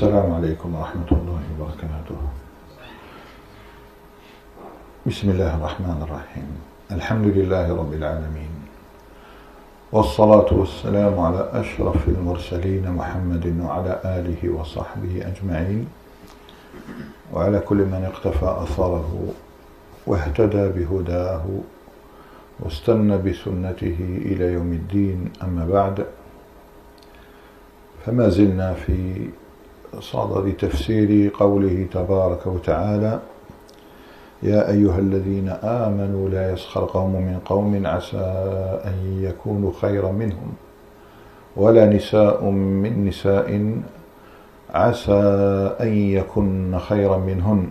السلام عليكم ورحمة الله وبركاته. بسم الله الرحمن الرحيم. الحمد لله رب العالمين. والصلاة والسلام على أشرف المرسلين محمد وعلى آله وصحبه أجمعين. وعلى كل من اقتفى أثره واهتدى بهداه واستنى بسنته إلى يوم الدين. أما بعد فما زلنا في صدد تفسير قوله تبارك وتعالى يا أيها الذين آمنوا لا يسخر قوم من قوم عسى أن يكونوا خيرا منهم ولا نساء من نساء عسى أن يكن خيرا منهن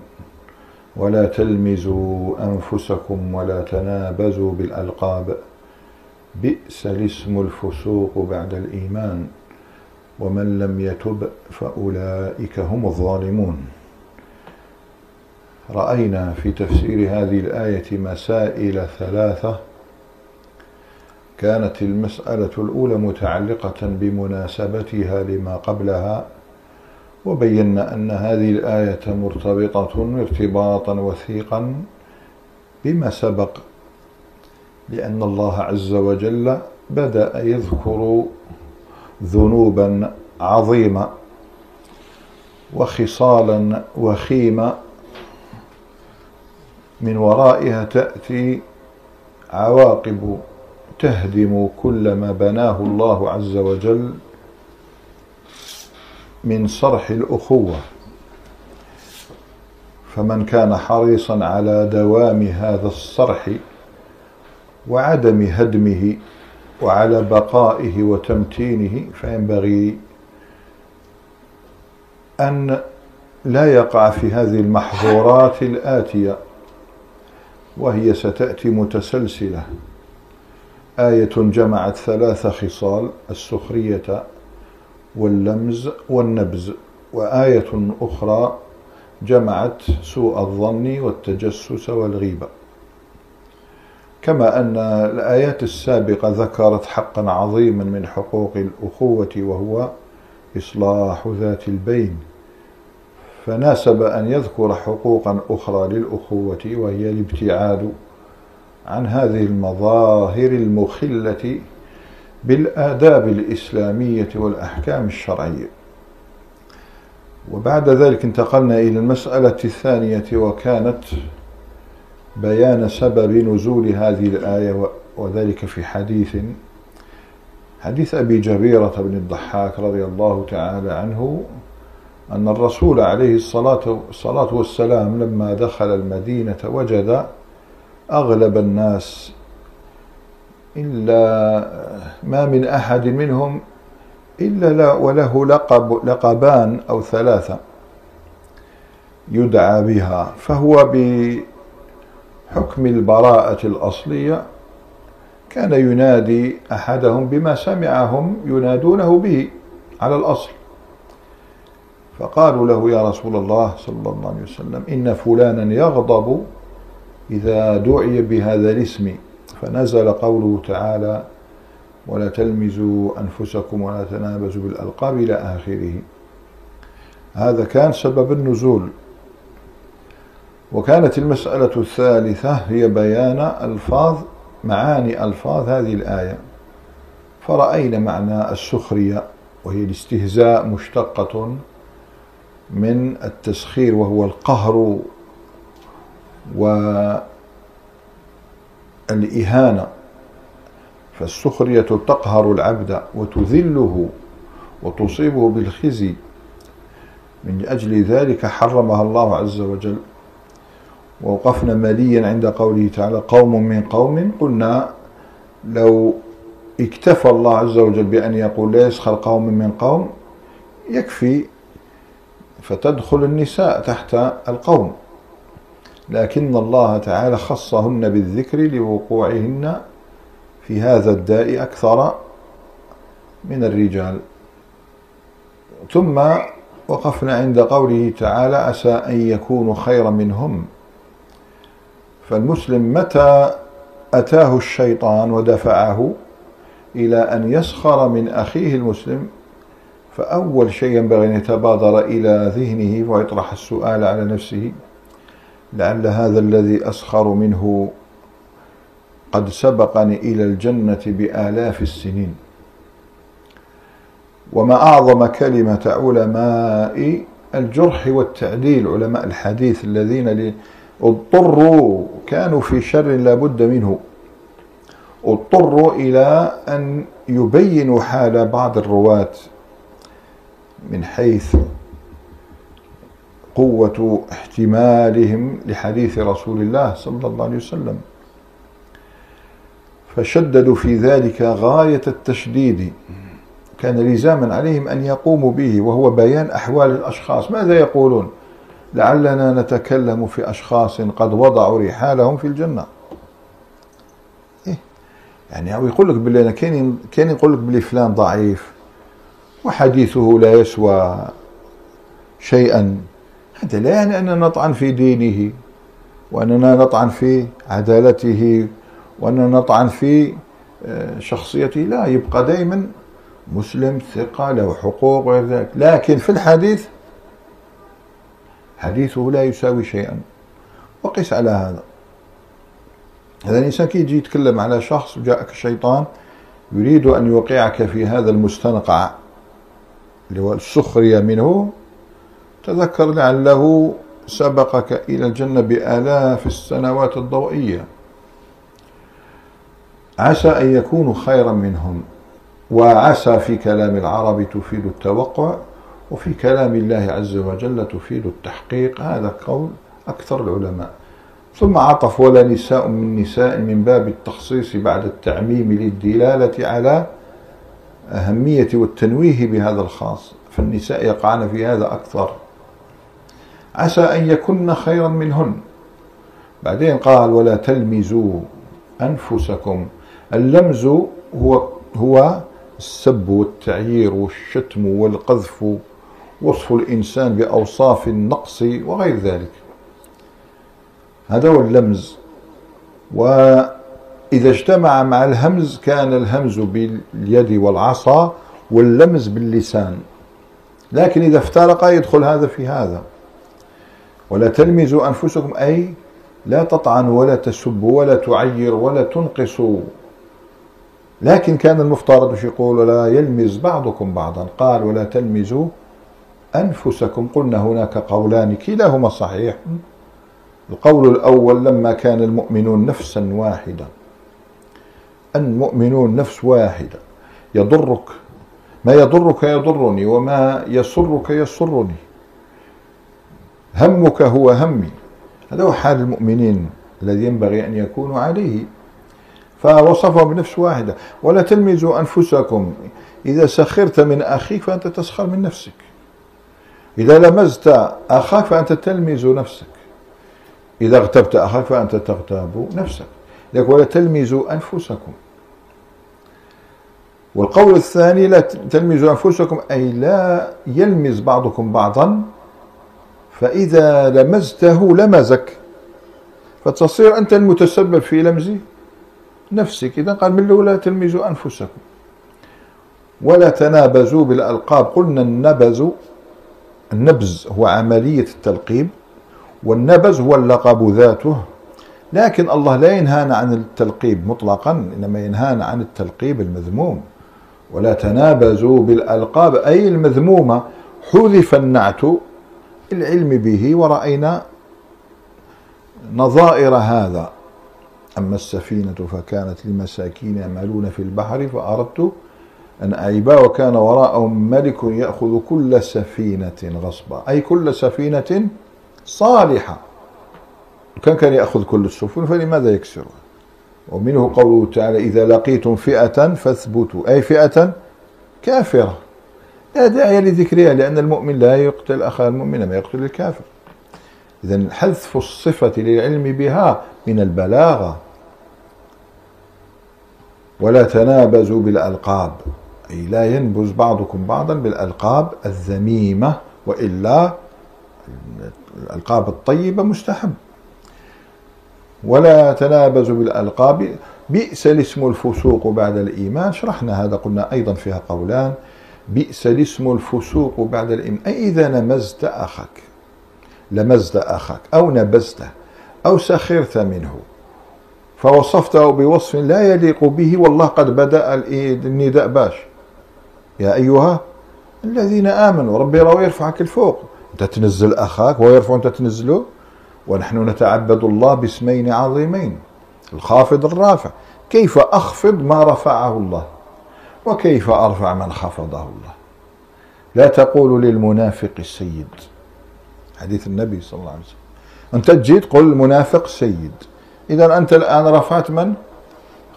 ولا تلمزوا أنفسكم ولا تنابزوا بالألقاب بئس الاسم الفسوق بعد الإيمان. ومن لم يتب فأولئك هم الظالمون. رأينا في تفسير هذه الآية مسائل ثلاثة. كانت المسألة الأولى متعلقة بمناسبتها لما قبلها وبينا أن هذه الآية مرتبطة ارتباطا وثيقا بما سبق لأن الله عز وجل بدأ يذكر ذنوبا عظيمة وخصالا وخيمة من ورائها تأتي عواقب تهدم كل ما بناه الله عز وجل من صرح الأخوة. فمن كان حريصا على دوام هذا الصرح وعدم هدمه وعلى بقائه وتمتينه فينبغي أن لا يقع في هذه المحظورات الآتية وهي ستأتي متسلسلة. آية جمعت ثلاث خصال السخرية واللمز والنبز. وآية أخرى جمعت سوء الظن والتجسس والغيبة. كما أن الآيات السابقة ذكرت حقا عظيما من حقوق الأخوة وهو إصلاح ذات البين. فناسب أن يذكر حقوقا أخرى للأخوة وهي الابتعاد عن هذه المظاهر المخلة بالآداب الإسلامية والأحكام الشرعية. وبعد ذلك انتقلنا إلى المسألة الثانية وكانت بيان سبب نزول هذه الآية وذلك في حديث حديث أبي جبيرة بن الضحاك رضي الله تعالى عنه أن الرسول عليه الصلاة, والسلام لما دخل المدينة وجد أغلب الناس إلا ما من أحد منهم إلا لا وله لقب لقبان أو ثلاثة يدعى بها فهو بحكم البراءة الأصلية كان ينادي أحدهم بما سمعهم ينادونه به على الأصل. فقالوا له يا رسول الله صلى الله عليه وسلم إن فلانا يغضب إذا دعي بهذا الاسم. فنزل قوله تعالى ولا تلمزوا أنفسكم ولا تنابزوا بالألقاب إلى آخره. هذا كان سبب النزول. وكانت المسألة الثالثة هي بيان ألفاظ معاني ألفاظ هذه الآية. فرأينا معنى السخرية وهي الاستهزاء مشتقة من التسخير وهو القهر والإهانة. فالسخرية تقهر العبد وتذله وتصيبه بالخزي. من أجل ذلك حرمها الله عز وجل ووقفنا مليا عند قوله تعالى قوم من قوم قلنا لو اكتفى الله عز وجل بأن يقول لا يسخر قوم من قوم يكفي فتدخل النساء تحت القوم. لكن الله تعالى خصهن بالذكر لوقوعهن في هذا الداء أكثر من الرجال. ثم وقفنا عند قوله تعالى عسى أن يكونوا خيرا منهم. فالمسلم متى أتاه الشيطان ودفعه إلى أن يسخر من أخيه المسلم فأول شيء ينبغي أن يتبادر إلى ذهنه ويطرح السؤال على نفسه لعل هذا الذي أسخر منه قد سبقني إلى الجنة بآلاف السنين. وما أعظم كلمة علماء الجرح والتعديل علماء الحديث الذين اضطروا كانوا في شر لا بد منه. اضطروا إلى أن يبينوا حال بعض الرواة من حيث قوة احتمالهم لحديث رسول الله صلى الله عليه وسلم. فشددوا في ذلك غاية التشديد. كان لزاما عليهم أن يقوموا به وهو بيان أحوال الأشخاص. ماذا يقولون؟ لعلنا نتكلم في أشخاص قد وضعوا رحالهم في الجنة. إيه؟ يعني هو يقول لك بالله أنا كان كان يقول لك بلي فلان ضعيف وحديثه لا يسوى شيئا. هذا لا يعني أننا نطعن في دينه وأننا نطعن في عدالته وأننا نطعن في آه، شخصيته. لا يبقى دائما مسلم ثقة له حقوق وغير ذلك. لكن في الحديث حديثه لا يساوي شيئا. وقس على هذا. هذا الإنسان كي يجي يتكلم على شخص وجاءك الشيطان يريد أن يوقعك في هذا المستنقع اللي هو السخرية منه تذكر لعله سبقك إلى الجنة بآلاف السنوات الضوئية. عسى أن يكونوا خيرا منهم وعسى في كلام العرب تفيد التوقع وفي كلام الله عز وجل تفيد التحقيق هذا قول أكثر العلماء. ثم عطف ولا نساء من نساء من باب التخصيص بعد التعميم للدلالة على أهمية والتنويه بهذا الخاص فالنساء يقعن في هذا أكثر. عسى أن يكن خيرا منهن. بعدين قال ولا تلمزوا أنفسكم اللمز هو هو السب والتعيير والشتم والقذف وصف الإنسان بأوصاف النقص وغير ذلك. هذا هو اللمز. وإذا اجتمع مع الهمز كان الهمز باليد والعصا واللمز باللسان. لكن إذا افترق يدخل هذا في هذا. ولا تلمزوا أنفسكم أي لا تطعنوا ولا تسبوا ولا تعير ولا تنقصوا. لكن كان المفترض يقول ولا يلمز بعضكم بعضا. قال ولا تلمزوا أنفسكم قلنا هناك قولان كلاهما صحيح. القول الأول لما كان المؤمنون نفسا واحدة المؤمنون نفس واحدة. يضرك. ما يضرك يضرني وما يسرك يسرني. همك هو همي. هذا هو حال المؤمنين الذي ينبغي أن يكونوا عليه. فوصفهم بنفس واحدة. ولا تلمزوا أنفسكم. إذا سخرت من أخيك فأنت تسخر من نفسك. إذا لمزت أخاك فأنت تلمز نفسك. إذا اغتبت أخاك فأنت تغتاب نفسك. لك ولا تلمزوا أنفسكم. والقول الثاني لا تلمزوا أنفسكم أي لا يلمز بعضكم بعضا فإذا لمزته لمزك. فتصير أنت المتسبب في لمز نفسك. إذا قال من الأولى تلمزوا أنفسكم. ولا تنابزوا بالألقاب. قلنا النبز النبز هو عملية التلقيب والنبز هو اللقب ذاته لكن الله لا ينهانا عن التلقيب مطلقا إنما ينهانا عن التلقيب المذموم. ولا تنابزوا بالألقاب أي المذمومة حذف النعت العلم به ورأينا نظائر هذا. أما السفينة فكانت لمساكين يعملون في البحر فأردت أن أعيبا وكان وراءهم ملك يأخذ كل سفينة غصبا. أي كل سفينة صالحة. كان كان يأخذ كل السفن فلماذا يكسرها؟ ومنه قوله تعالى إذا لقيتم فئة فاثبتوا. أي فئة كافرة. لا داعي لذكرها لأن المؤمن لا يقتل أخاه المؤمن ما يقتل الكافر. إذا حذف الصفة للعلم بها من البلاغة. ولا تنابزوا بالألقاب. أي لا ينبز بعضكم بعضا بالألقاب الذميمة وإلا الألقاب الطيبة مستحب. ولا تنابزوا بالألقاب. بئس الاسم الفسوق بعد الإيمان. شرحنا هذا قلنا أيضا فيها قولان. بئس الاسم الفسوق بعد الإيمان. أي إذا نمزت أخاك لمزت أخاك أو نبزته أو سخرت منه فوصفته بوصف لا يليق به والله قد بدأ النداء باش. يا أيها الذين آمنوا ربي راه يرفعك الفوق. أنت تنزل أخاك ويرفع أنت تنزله. ونحن نتعبد الله باسمين عظيمين الخافض الرافع. كيف أخفض ما رفعه الله؟ وكيف أرفع من خفضه الله؟ لا تقول للمنافق السيد حديث النبي صلى الله عليه وسلم. أنت تجي تقول المنافق سيد. إذا أنت الآن رفعت من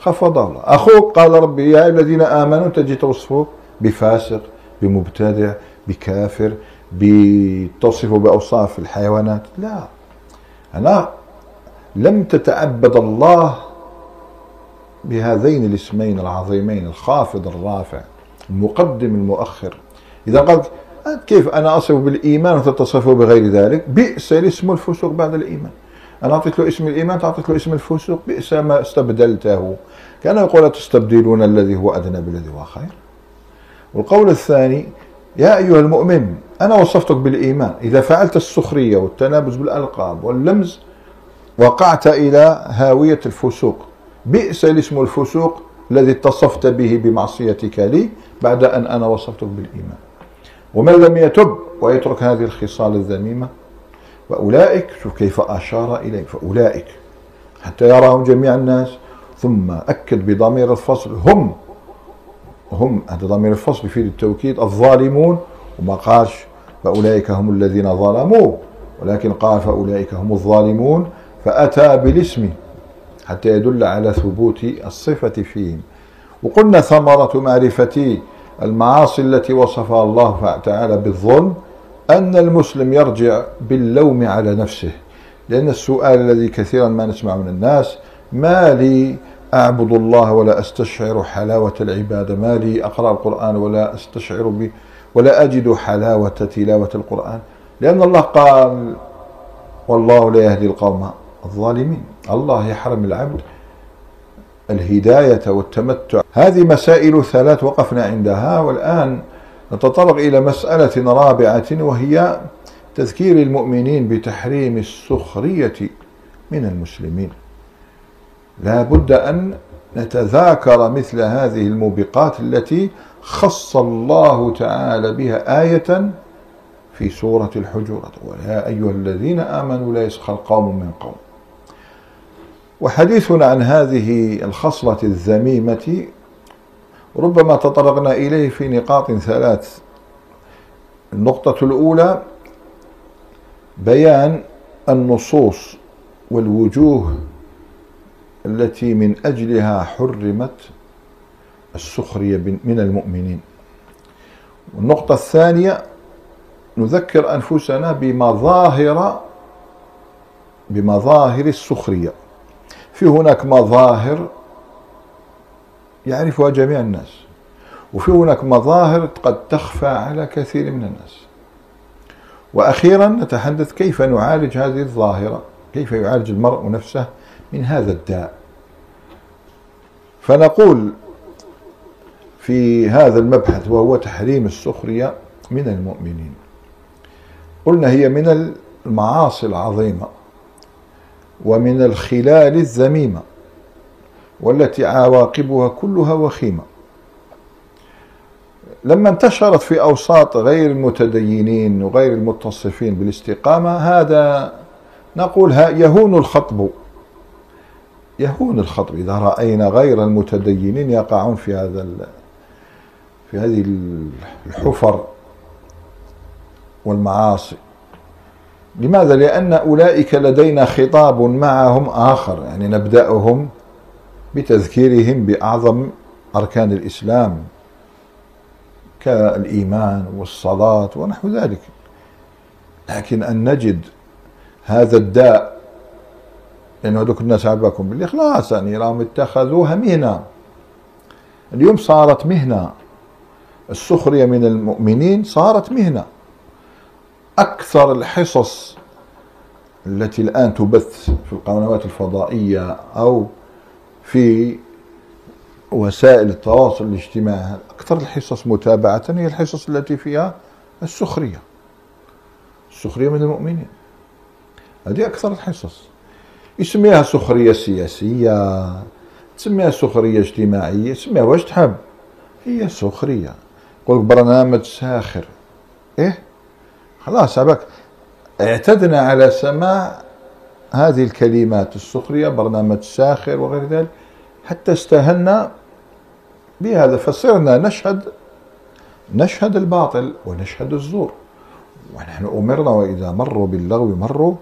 خفضه الله. أخوك قال ربي يا الذين آمنوا تجي توصفه بفاسق بمبتدع بكافر بتصفه بأوصاف الحيوانات. لا أنا لم تتعبد الله بهذين الاسمين العظيمين الخافض الرافع المقدم المؤخر. إذا قلت كيف أنا أصف بالإيمان وتتصفه بغير ذلك؟ بئس الاسم الفسوق بعد الإيمان. أنا أعطيت له اسم الإيمان تعطيت له اسم الفسوق بئس ما استبدلته. كان يقول تستبدلون الذي هو أدنى بالذي هو خير؟ والقول الثاني يا أيها المؤمن أنا وصفتك بالإيمان. إذا فعلت السخرية والتنابز بالألقاب واللمز وقعت إلى هاوية الفسوق. بئس الاسم الفسوق الذي اتصفت به بمعصيتك لي بعد أن أنا وصفتك بالإيمان. ومن لم يتب ويترك هذه الخصال الذميمة فأولئك شوف كيف أشار إليه فأولئك حتى يراهم جميع الناس ثم أكد بضمير الفصل هم هم هذا ضمير الفصل يفيد التوكيد الظالمون وما قالش فأولئك هم الذين ظلموا ولكن قال فأولئك هم الظالمون فأتى بالاسم حتى يدل على ثبوت الصفة فيهم. وقلنا ثمرة معرفة المعاصي التي وصفها الله تعالى بالظلم أن المسلم يرجع باللوم على نفسه لأن السؤال الذي كثيرا ما نسمع من الناس ما لي أعبد الله ولا أستشعر حلاوة العبادة ما لي أقرأ القرآن ولا أستشعر ب ولا أجد حلاوة تلاوة القرآن. لأن الله قال والله لا يهدي القوم الظالمين. الله يحرم العبد الهداية والتمتع. هذه مسائل ثلاث وقفنا عندها والآن نتطرق إلى مسألة رابعة وهي تذكير المؤمنين بتحريم السخرية من المسلمين. لا بد أن نتذاكر مثل هذه الموبقات التي خص الله تعالى بها آية في سورة الحجرات ويا أيها الذين آمنوا لا يسخر قوم من قوم. وحديثنا عن هذه الخصلة الذميمة ربما تطرقنا إليه في نقاط ثلاث. النقطة الأولى بيان النصوص والوجوه التي من أجلها حرمت السخرية من المؤمنين. والنقطة الثانية نذكر أنفسنا بمظاهر بمظاهر السخرية. في هناك مظاهر يعرفها جميع الناس وفي هناك مظاهر قد تخفى على كثير من الناس. وأخيرا نتحدث كيف نعالج هذه الظاهرة كيف يعالج المرء نفسه من هذا الداء. فنقول في هذا المبحث وهو تحريم السخرية من المؤمنين. قلنا هي من المعاصي العظيمة ومن الخلال الذميمه والتي عواقبها كلها وخيمة. لما انتشرت في أوساط غير المتدينين وغير المتصفين بالاستقامة هذا نقول يهون الخطب. يهون الخطب. إذا رأينا غير المتدينين يقعون في هذا في هذه الحفر والمعاصي. لماذا؟ لأن أولئك لدينا خطاب معهم آخر. يعني نبدأهم بتذكيرهم بأعظم أركان الإسلام كالإيمان والصلاة ونحو ذلك. لكن أن نجد هذا الداء لأنه هذوك الناس عباكم بالله خلاص يعني راهم اتخذوها مهنة. اليوم صارت مهنة. السخرية من المؤمنين صارت مهنة. أكثر الحصص التي الآن تبث في القنوات الفضائية أو في وسائل التواصل الاجتماعي أكثر الحصص متابعة هي الحصص التي فيها السخرية. السخرية من المؤمنين. هذه أكثر الحصص. يسميها سخرية سياسية تسميها سخرية اجتماعية تسميها واش تحب. هي سخرية. يقول برنامج ساخر. إيه؟ خلاص عبك اعتدنا على سماع هذه الكلمات السخرية برنامج ساخر وغير ذلك حتى استهنا بهذا فصرنا نشهد نشهد الباطل ونشهد الزور. ونحن أمرنا وإذا مروا باللغو مروا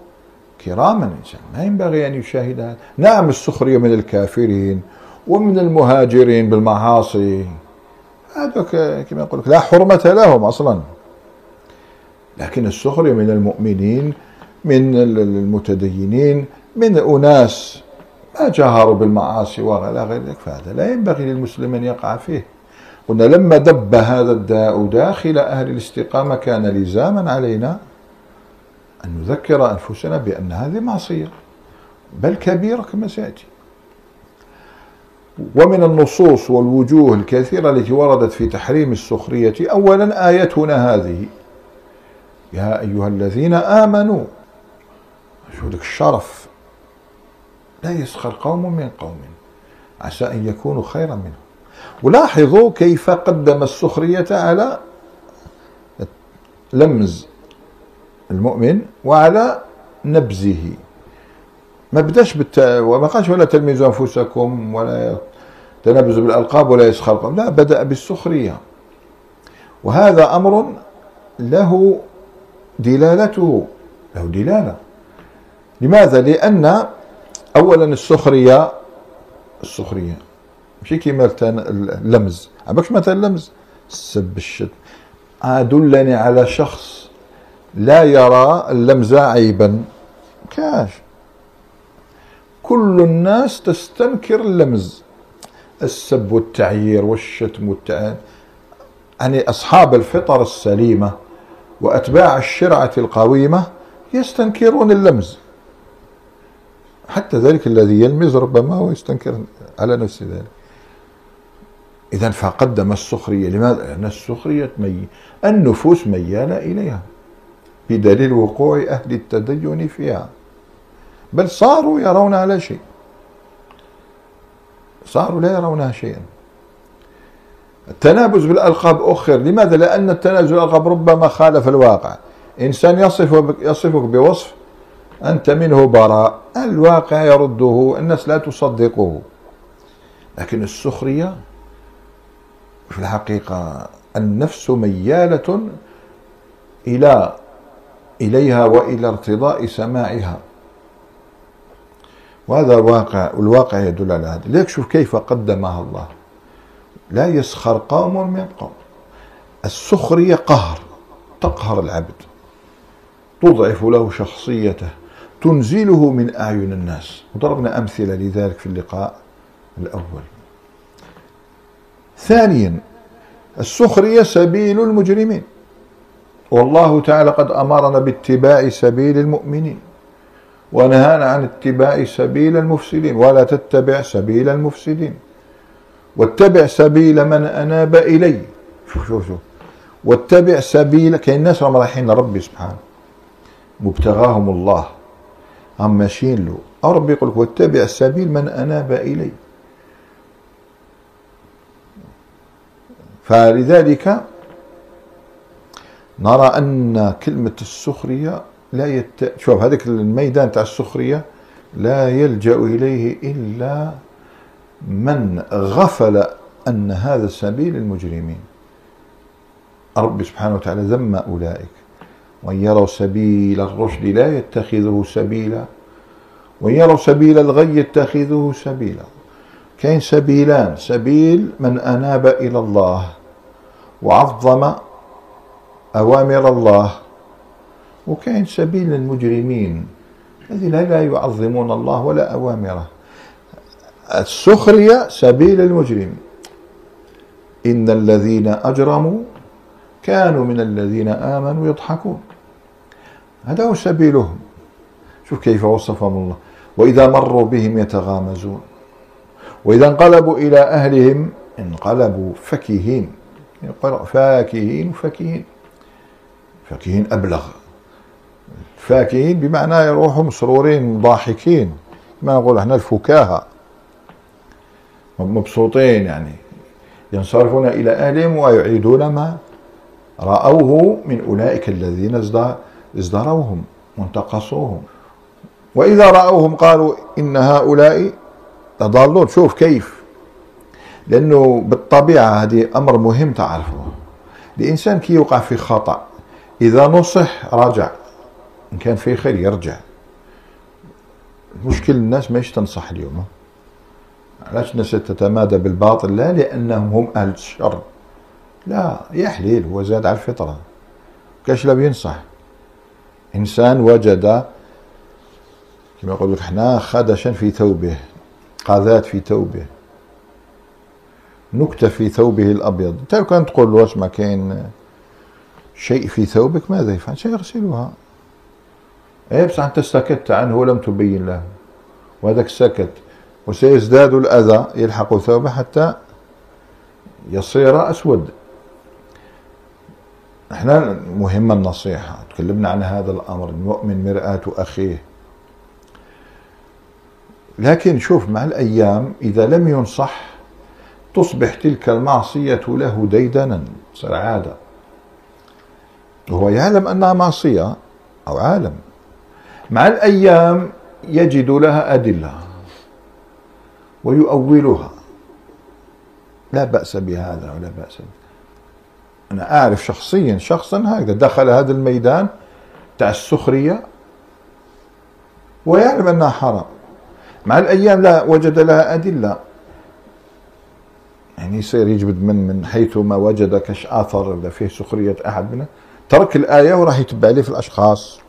كراما الإنسان ما ينبغي أن يشاهد هذا. نعم السخرية من الكافرين ومن المهاجرين بالمعاصي. هذا كما يقول لك لا حرمة لهم أصلا. لكن السخرية من المؤمنين من المتدينين من أناس ما جهروا بالمعاصي وغير غير ذلك. فهذا لا ينبغي للمسلم أن يقع فيه. قلنا لما دب هذا الداء داخل أهل الاستقامة كان لزاما علينا. أن نذكر أنفسنا بأن هذه معصية بل كبيرة كما سيأتي. ومن النصوص والوجوه الكثيرة التي وردت في تحريم السخرية أولا آيتنا هذه يا أيها الذين آمنوا شو الشرف. لا يسخر قوم من قوم عسى أن يكونوا خيرا منهم. ولاحظوا كيف قدم السخرية على لمز المؤمن وعلى نبزه. ما بداش بالت... وما قالش ولا تلمزوا أنفسكم ولا تنبزوا بالألقاب ولا يسخر قوم لا بدأ بالسخرية. وهذا أمر له دلالته. له دلالة. لماذا؟ لأن اولا السخرية السخرية. ماشي كيما اللمز. عباكش مثلا اللمز. السب الشد دلني على شخص. لا يرى اللمز عيبا. كاش. كل الناس تستنكر اللمز. السب والتعيير والشتم والتعان يعني أصحاب الفطر السليمة وأتباع الشرعة القويمة يستنكرون اللمز. حتى ذلك الذي يلمز ربما هو يستنكر على نفس ذلك. إذا فقدم السخرية. لماذا؟ لأن السخرية مي النفوس ميالة إليها. بدليل وقوع أهل التدين فيها. بل صاروا يرون على شيء. صاروا لا يرونها شيئا. التنابز بالألقاب أخر. لماذا؟ لأن التنابز بالألقاب ربما خالف الواقع. إنسان يصف يصفك بوصف أنت منه براء. الواقع يرده الناس لا تصدقه. لكن السخرية في الحقيقة النفس ميالة إلى إليها وإلى ارتضاء سماعها. وهذا واقع والواقع يدل على هذا. ليك شوف كيف قدمها الله. لا يسخر قوم من قوم. السخرية قهر تقهر العبد. تضعف له شخصيته تنزله من أعين الناس. وضربنا أمثلة لذلك في اللقاء الأول. ثانيا السخرية سبيل المجرمين. والله تعالى قد أمرنا باتباع سبيل المؤمنين ونهانا عن اتباع سبيل المفسدين ولا تتبع سبيل المفسدين. واتبع سبيل من أناب إلي. شوف شوف شوف. واتبع سبيل كاين الناس راهم رايحين لربي سبحانه. مبتغاهم الله. هم ماشيين له. ربي يقول لك واتبع سبيل من أناب إلي. فلذلك نرى أن كلمة السخرية لا يت... شوف هذاك الميدان تاع السخرية لا يلجأ إليه إلا من غفل أن هذا سبيل المجرمين. رب سبحانه وتعالى ذم أولئك وإن يروا سبيل الرشد لا يتخذه سبيلا وإن يروا سبيل الغي يتخذه سبيلا. كاين سبيلان سبيل من أناب إلى الله وعظم أوامر الله. وكاين سبيل المجرمين الذين لا يعظمون الله ولا أوامره. السخرية سبيل المجرم. إن الذين أجرموا كانوا من الذين آمنوا يضحكون. هذا هو سبيلهم. شوف كيف وصفهم الله. وإذا مروا بهم يتغامزون. وإذا انقلبوا إلى أهلهم انقلبوا فكهين. فاكهين وفكهين. فاكهين أبلغ. فاكهين بمعنى يروحوا مسرورين ضاحكين. ما نقول إحنا الفكاهة. مبسوطين يعني. ينصرفون إلى أهلهم ويعيدون ما رأوه من أولئك الذين ازدروهم وانتقصوهم. وإذا رأوهم قالوا إن هؤلاء تضالون. شوف كيف. لأنه بالطبيعة هذه أمر مهم تعرفه. الإنسان كي يوقع في خطأ إذا نصح رجع إن كان في خير يرجع. مشكل الناس ماش تنصح اليوم. علاش الناس تتمادى بالباطل؟ لا لأنهم هم أهل الشر. لا يا حليل هو زاد على الفطرة. كاش لا بينصح. إنسان وجد كما يقول لك حنا خدشا في ثوبه قاذات في ثوبه. نكتة في ثوبه الأبيض. لو كان تقول له ما كاين؟ شيء في ثوبك ماذا يفعل؟ سيغسلها. بصح أنت سكت عنه ولم تبين له. وهذاك سكت وسيزداد الأذى يلحق ثوبه حتى يصير أسود. إحنا مهمة النصيحة. تكلمنا عن هذا الأمر. المؤمن مرآة أخيه. لكن شوف مع الأيام إذا لم ينصح تصبح تلك المعصية له ديدنا. تصير عادة. وهو يعلم أنها معصية أو عالم. مع الأيام يجد لها أدلة ويؤولها. لا بأس بهذا ولا بأس أنا أعرف شخصيا شخصا هكذا دخل هذا الميدان تاع السخرية ويعلم أنها حرام. مع الأيام لا وجد لها أدلة. يعني يصير يجبد من من حيث ما وجد كش آثر إذا فيه سخرية أحد منه ترك الآية وراح يتبع لي في الأشخاص.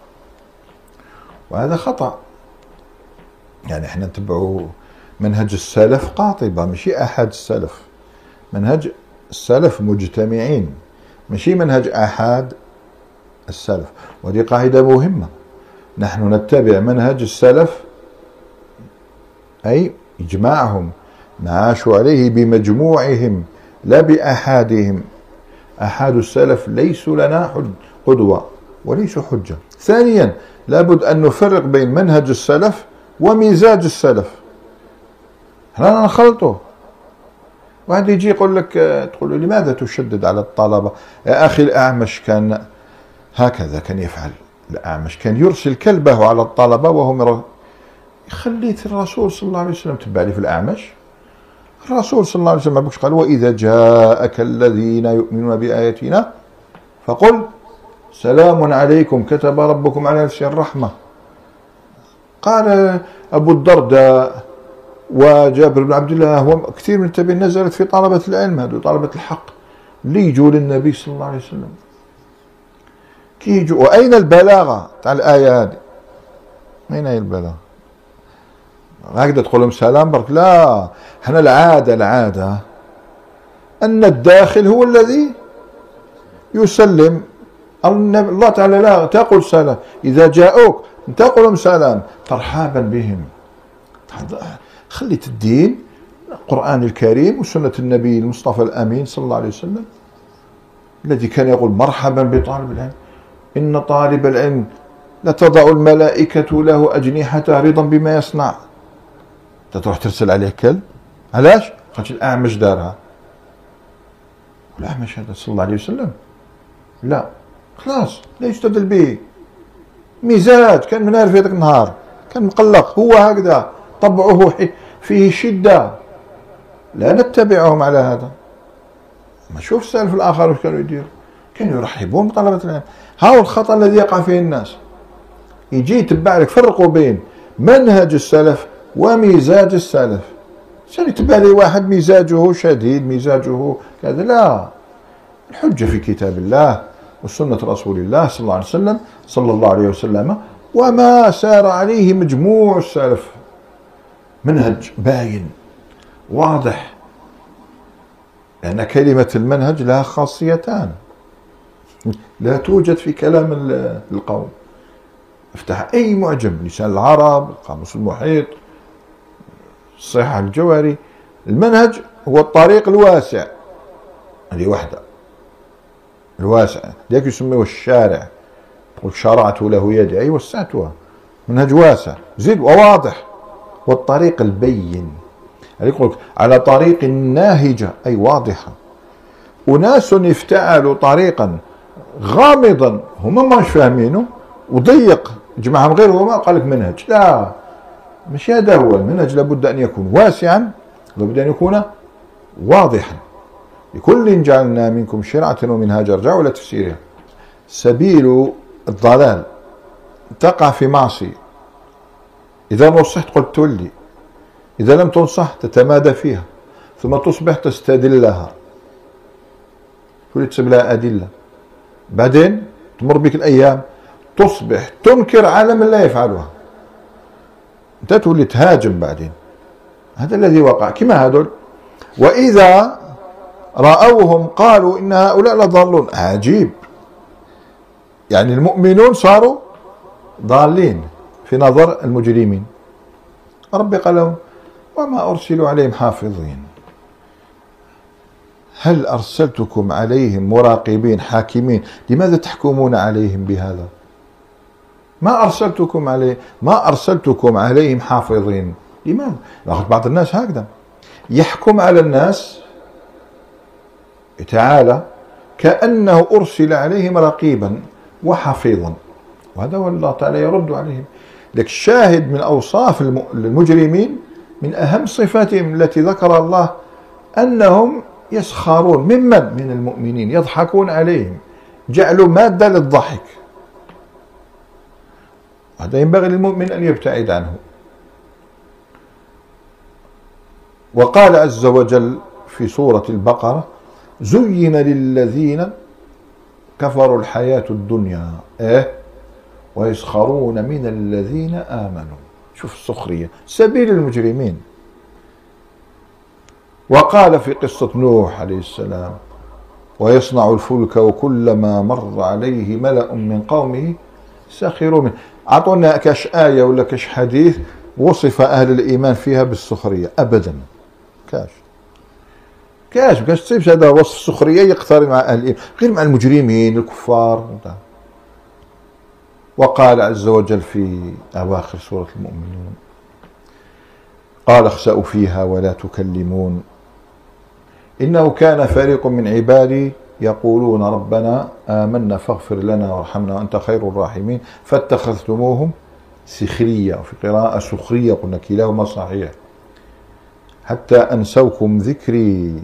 وهذا خطأ. يعني إحنا نتبعوا منهج السلف قاطبة ماشي أحد السلف منهج السلف مجتمعين ماشي منهج أحد السلف. ودي قاعدة مهمة. نحن نتبع منهج السلف أي إجماعهم. ما عاشوا عليه بمجموعهم لا بأحادهم أحد السلف ليسوا لنا قدوة وليسوا حجة. ثانيا لابد أن نفرق بين منهج السلف ومزاج السلف. إحنا نخلطه؟ واحد يجي يقول لك تقول له لماذا تشدد على الطلبة؟ يا أخي الأعمش كان هكذا كان يفعل. الأعمش كان يرسل كلبه على الطلبة وهم خليت الرسول صلى الله عليه وسلم تبع لي في الأعمش؟ الرسول صلى الله عليه وسلم قال وإذا جاءك الذين يؤمنون بآياتنا فقل سلام عليكم كتب ربكم على نفسه الرحمة. قال أبو الدرداء وجابر بن عبد الله وكثير من التابعين نزلت في طلبة العلم هذو طلبة الحق اللي يجوا للنبي صلى الله عليه وسلم. كي يجوا وأين البلاغة؟ تاع الآية هذه. أين هي البلاغة؟ هكذا تقول لهم سلام برك لا إحنا العادة العادة أن الداخل هو الذي يسلم. الله تعالى لا تقول سلام. إذا جاءوك تقول لهم سلام ترحابا بهم. خليت الدين القرآن الكريم وسنة النبي المصطفى الأمين صلى الله عليه وسلم الذي كان يقول مرحبا بطالب العلم. إن طالب العلم لتضع الملائكة له أجنحة رضا بما يصنع. تروح ترسل عليه كلب؟ علاش؟ خاطر الأعمش دارها. الأعمش هذا صلى الله عليه وسلم. لا. خلاص لا يستدل به. مزاج كان منهار في هذاك النهار. كان مقلق. هو هكذا. طبعه فيه شدة. لا نتبعهم على هذا. ما شوف السلف الآخر وش كانوا يديروا. كانوا يرحبون بطلبة العلم. هاو الخطأ الذي يقع فيه الناس؟ يجي يتبع لك فرقوا بين منهج السلف ومزاج السلف. عشان يتبع لي واحد مزاجه شديد مزاجه كذا؟ لا. الحجة في كتاب الله وسنة رسول الله صلى الله عليه وسلم صلى الله عليه وسلم وما سار عليه مجموع السلف. منهج باين واضح. لأن كلمة المنهج لها خاصيتان. لا توجد في كلام القوم. افتح أي معجم لسان العرب القاموس المحيط الصحة الجوهري المنهج هو الطريق الواسع. هذه واحدة. الواسع. ذاك يسميه الشارع. يقول شرعت له يدي. أي وسعتها منهج واسع. زيد وواضح. والطريق البين. يقول على طريق ناهجة. أي واضحة. أناس افتعلوا طريقا غامضا. هما مش فاهمينه. وضيق. جمعهم غير هما قال لك منهج. لا. مش هذا هو المنهج لابد أن يكون واسعا لابد أن يكون واضحا. لكل جعلنا منكم شرعة ومنهاجا ارجعوا إلى تفسيرها. سبيل الضلال. تقع في معصية. إذا نصحت قلت تولي إذا لم تنصح تتمادى فيها. ثم تصبح تستدلها. تولي تسب لها أدلة. بعدين تمر بك الأيام. تصبح تنكر على من لا يفعلها. أنت تولي تهاجم بعدين. هذا الذي وقع. كما هذول. وإذا رأوهم قالوا إن هؤلاء لضالون. عجيب. يعني المؤمنون صاروا ضالين في نظر المجرمين. ربي قال لهم وما أرسلوا عليهم حافظين. هل أرسلتكم عليهم مراقبين حاكمين؟ لماذا تحكمون عليهم بهذا؟ ما أرسلتكم عليه ما أرسلتكم عليهم حافظين. لماذا بعض الناس هكذا. يحكم على الناس تعالى كأنه أرسل عليهم رقيبا وحفيظا. وهذا هو الله تعالى يرد عليهم. لك الشاهد من أوصاف المجرمين من أهم صفاتهم التي ذكر الله أنهم يسخرون. ممن؟ من المؤمنين. يضحكون عليهم. جعلوا مادة للضحك. هذا ينبغي للمؤمن أن يبتعد عنه. وقال عز وجل في سورة البقرة زين للذين كفروا الحياة الدنيا إيه؟ ويسخرون من الذين آمنوا. شوف السخرية سبيل المجرمين. وقال في قصة نوح عليه السلام ويصنع الفلك وكلما مر عليه ملأ من قومه سخروا منه. أعطونا كش آية ولا كش حديث وصف أهل الإيمان فيها بالسخرية. أبدا. كاش. كاش. ما تصيبش هذا وصف السخرية يقترن مع أهل الإيمان. غير مع المجرمين الكفار. وقال عز وجل في أواخر سورة المؤمنون قال اخسأوا فيها ولا تكلمون. إنه كان فريق من عبادي يقولون ربنا آمنا فاغفر لنا وارحمنا وأنت خير الراحمين. فاتخذتموهم سخرية وفي قراءة سخرية قلنا كلاهما صحيح. حتى أنسوكم ذكري.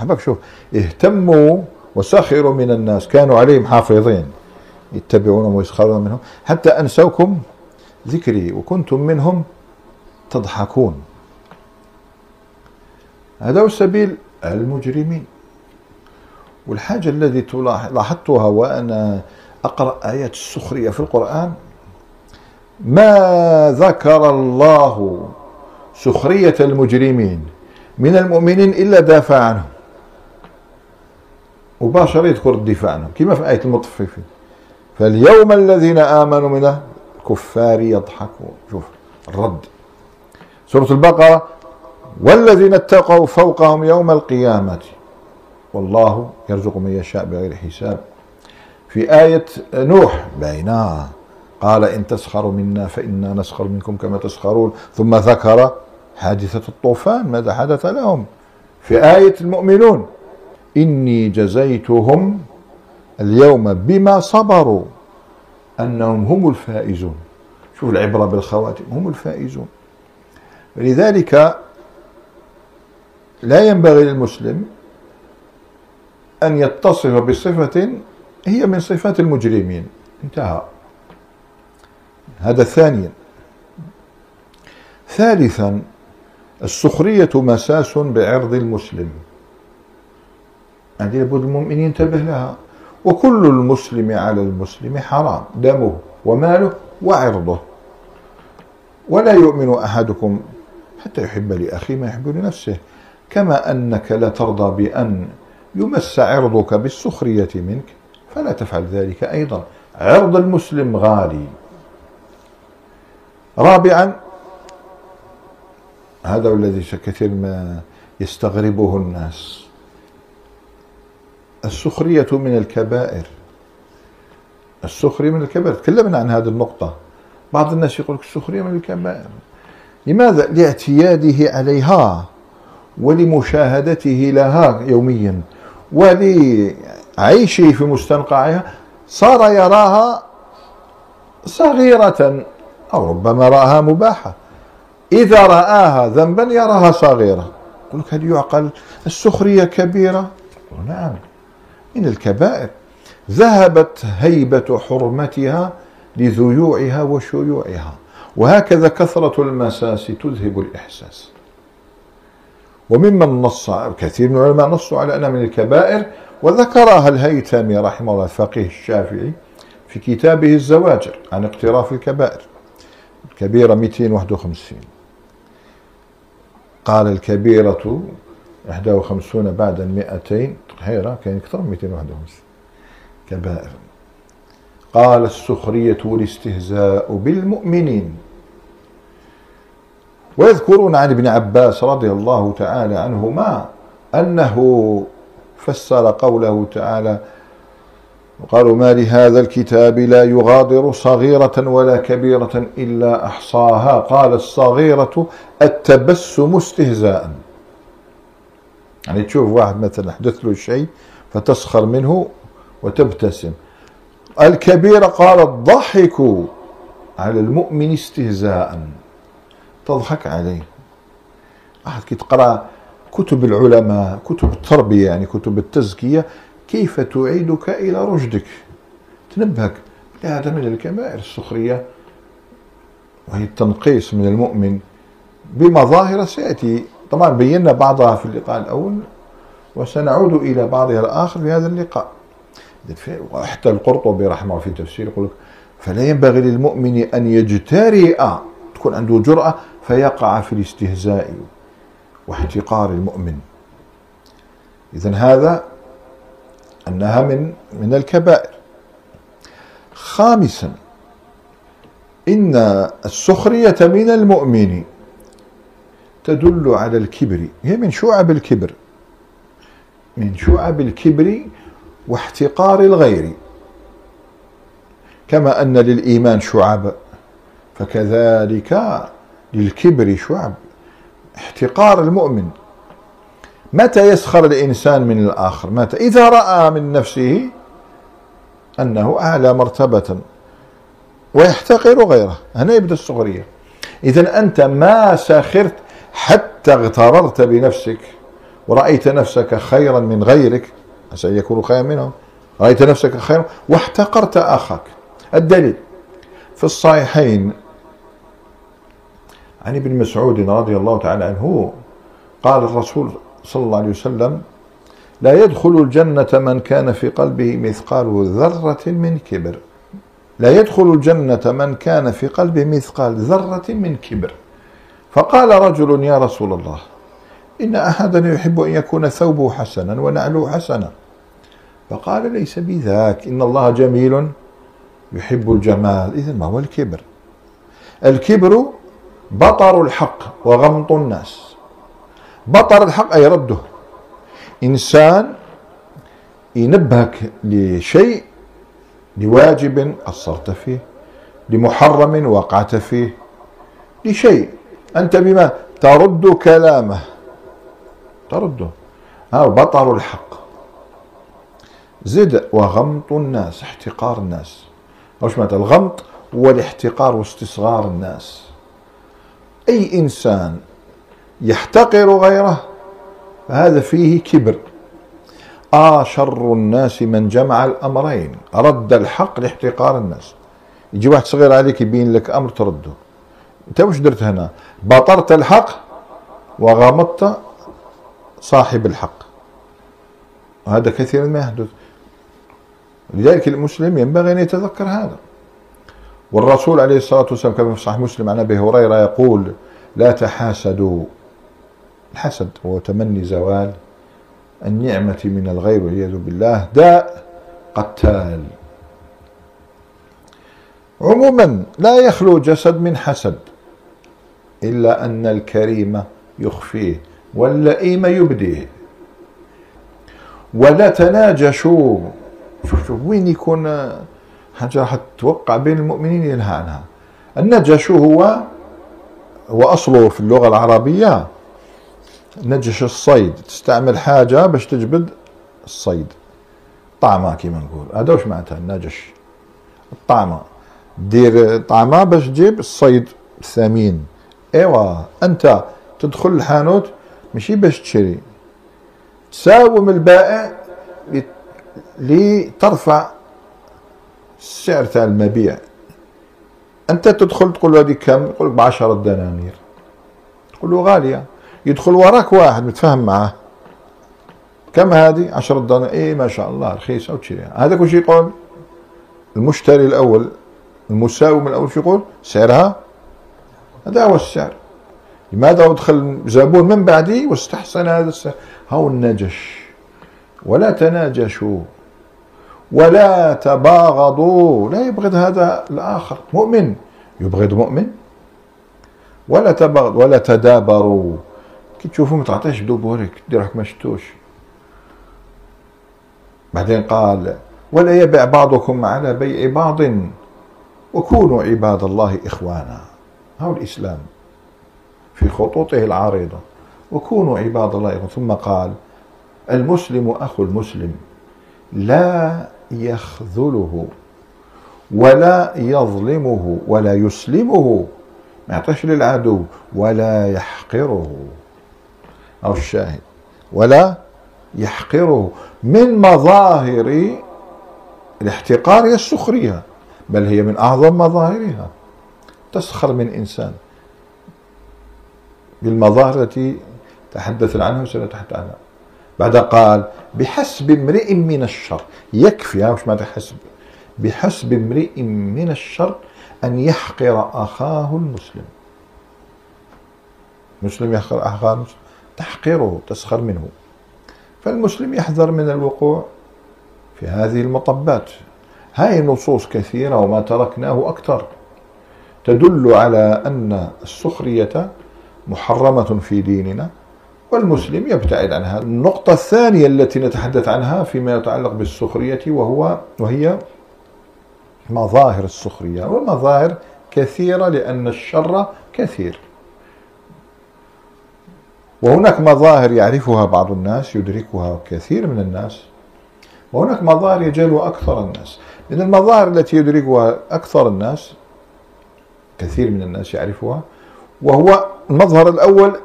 حبك شوف اهتموا وسخروا من الناس كانوا عليهم حافظين. يتبعونهم ويسخرون منهم. حتى أنسوكم ذكري وكنتم منهم تضحكون. هذا هو سبيل المجرمين. والحاجة التي لاحظتها وأنا أقرأ آيات السخرية في القرآن ما ذكر الله سخرية المجرمين من المؤمنين إلا دافع عنهم. مباشرة يذكر الدفاع عنهم. كما في آية المطففين. فاليوم الذين آمنوا من الكفار يضحكون. شوف الرد. سورة البقرة والذين اتقوا فوقهم يوم القيامة. والله يرزق من يشاء بغير حساب. في آية نوح بينها قال إن تسخروا منا فإنا نسخر منكم كما تسخرون. ثم ذكر حادثة الطوفان ماذا حدث لهم؟ في آية المؤمنون إني جزيتهم اليوم بما صبروا أنهم هم الفائزون. شوف العبرة بالخواتم هم الفائزون. لذلك لا ينبغي للمسلم أن يتصف بصفة هي من صفات المجرمين. انتهى. هذا ثانيا ثالثا السخرية مساس بعرض المسلم. هذه لابد المؤمن ينتبه لها. وكل المسلم على المسلم حرام. دمه وماله وعرضه. ولا يؤمن أحدكم حتى يحب لأخيه ما يحب لنفسه. كما أنك لا ترضى بأن يمس عرضك بالسخرية منك فلا تفعل ذلك أيضا. عرض المسلم غالي. رابعا هذا الذي كثير ما يستغربه الناس. السخرية من الكبائر. السخرية من الكبائر. تكلمنا عن هذه النقطة. بعض الناس يقول لك السخرية من الكبائر. لماذا؟ لاعتياده عليها ولمشاهدته لها يوميا. ولعيشه في مستنقعها صار يراها صغيرة أو ربما رآها مباحة. إذا رآها ذنبا يراها صغيرة. يقول لك هل يعقل السخرية كبيرة؟ نعم من الكبائر. ذهبت هيبة حرمتها لذيوعها وشيوعها. وهكذا كثرة المساس تذهب الإحساس. وممن نص كثير من العلماء نصوا على أنها من الكبائر. وذكرها الهيثمي رحمه الله الفقيه الشافعي في كتابه الزواجر عن اقتراف الكبائر الكبيرة 251 قال الكبيرة 51 بعد المئتين هيرة كان أكثر من 251 كبائر. قال السخرية والاستهزاء بالمؤمنين. ويذكرون عن ابن عباس رضي الله تعالى عنهما أنه فسر قوله تعالى وقالوا ما لهذا الكتاب لا يغادر صغيرة ولا كبيرة إلا أحصاها. قال الصغيرة التبسم استهزاء. يعني تشوف واحد مثلا حدث له شيء فتسخر منه وتبتسم. الكبيرة قال الضحك على المؤمن استهزاء. تضحك عليه. واحد كي تقرا كتب العلماء كتب التربية يعني كتب التزكية كيف تعيدك إلى رشدك؟ تنبهك هذا من الكبائر السخرية وهي التنقيص من المؤمن بمظاهر سيأتي. طبعا بينا بعضها في اللقاء الأول وسنعود إلى بعضها الآخر في هذا اللقاء. حتى القرطبي رحمه الله في تفسير يقول فلا ينبغي للمؤمن أن يجترئ تكون عنده جرأة فيقع في الاستهزاء واحتقار المؤمن. إذا هذا أنها من من الكبائر. خامسا إن السخرية من المؤمن تدل على الكبر. هي من شعب الكبر من شعب الكبر واحتقار الغير. كما أن للإيمان شعب فكذلك للكبر شعب احتقار المؤمن. متى يسخر الإنسان من الآخر؟ متى؟ إذا رأى من نفسه أنه أعلى مرتبة ويحتقر غيره. هنا يبدأ السخرية إذا أنت ما سخرت حتى اغتررت بنفسك ورأيت نفسك خيرا من غيرك يكونوا خيرا منهم. رأيت نفسك خيرا واحتقرت أخاك. الدليل في الصحيحين عن ابن مسعود رضي الله تعالى عنه قال الرسول صلى الله عليه وسلم لا يدخل الجنة من كان في قلبه مثقال ذرة من كبر. لا يدخل الجنة من كان في قلبه مثقال ذرة من كبر. فقال رجل يا رسول الله إن أحدا يحب أن يكون ثوبه حسنا ونعله حسنا. فقال ليس بذاك إن الله جميل يحب الجمال. إذا ما هو الكبر؟ الكبر بطر الحق وغمط الناس. بطر الحق أي رده. إنسان ينبهك لشيء لواجب قصرت فيه لمحرم وقعت فيه لشيء. أنت بما ترد كلامه. ترده ها بطر الحق. زد وغمط الناس احتقار الناس. وش معنى الغمط هو الاحتقار واستصغار الناس. أي إنسان يحتقر غيره فهذا فيه كبر. آه شر الناس من جمع الأمرين. رد الحق لاحتقار الناس. يجي واحد صغير عليك يبين لك أمر ترده. أنت وش درت هنا؟ بطرت الحق وغمضت صاحب الحق. وهذا كثيرا ما يحدث. لذلك المسلم ينبغي أن يتذكر هذا. والرسول عليه الصلاة والسلام كما في صحيح مسلم عن أبي هريرة يقول لا تحاسدوا. الحسد هو تمني زوال النعمة من الغير والعياذ بالله. داء قتال. عموما لا يخلو جسد من حسد إلا أن الكريم يخفيه واللئيم يبديه. ولا تناجشوا. شوف شوف وين يكون حاجة راح توقع بين المؤمنين ينهى عنها. النجش هو هو أصله في اللغة العربية نجش الصيد. تستعمل حاجة باش تجبد الصيد. طعمة كيما نقول. هذا واش معناتها النجش؟ الطعمة. دير طعمة باش تجيب الصيد الثمين. إيوا أنت تدخل الحانوت ماشي باش تشري. تساوم البائع لترفع السعر تاع المبيع. أنت تدخل تقول له هذه كم؟ يقول لك ب 10 دنانير. تقول له غالية. يدخل وراك واحد متفاهم معاه. كم هذه؟ 10 دنانير. إيه ما شاء الله رخيصه وتشريها هذاك وش يقول؟ المشتري الأول المساوم الأول شو يقول؟ سعرها؟ هذا هو السعر. لماذا ادخل زبون من بعدي واستحسن هذا السعر؟ هو النجش. ولا تناجشوا. ولا تباغضوا. لا يبغض هذا الآخر. مؤمن. يبغض مؤمن. ولا تبغض ولا تدابروا. كي تشوفوا ما تعطيش دبورك دير ما شفتوش. بعدين قال ولا يبع بعضكم على بيع بعض. وكونوا عباد الله إخوانا. هو الإسلام. في خطوطه العريضة وكونوا عباد الله ثم قال المسلم أخو المسلم. لا يخذله ولا يظلمه ولا يسلمه. ما يعطيش للعدو ولا يحقره. أو الشاهد. ولا يحقره من مظاهر الاحتقار هي السخرية بل هي من أعظم مظاهرها. تسخر من إنسان. بالمظاهر التي تحدث عنها وسنتحدث عنها. بعد قال بحسب امرئ من الشر. يكفي ها مش معنى حسب. بحسب امرئ من الشر أن يحقر أخاه المسلم. مسلم يحقر أخاه المسلم. تحقره تسخر منه. فالمسلم يحذر من الوقوع في هذه المطبات. هاي نصوص كثيرة وما تركناه أكثر. تدل على أن السخرية محرمة في ديننا. والمسلم يبتعد عنها. النقطة الثانية التي نتحدث عنها فيما يتعلق بالسخرية وهو وهي مظاهر السخرية. والمظاهر كثيرة لأن الشر كثير. وهناك مظاهر يعرفها بعض الناس يدركها كثير من الناس. وهناك مظاهر يجهلها أكثر الناس. من المظاهر التي يدركها أكثر الناس كثير من الناس يعرفها وهو المظهر الأول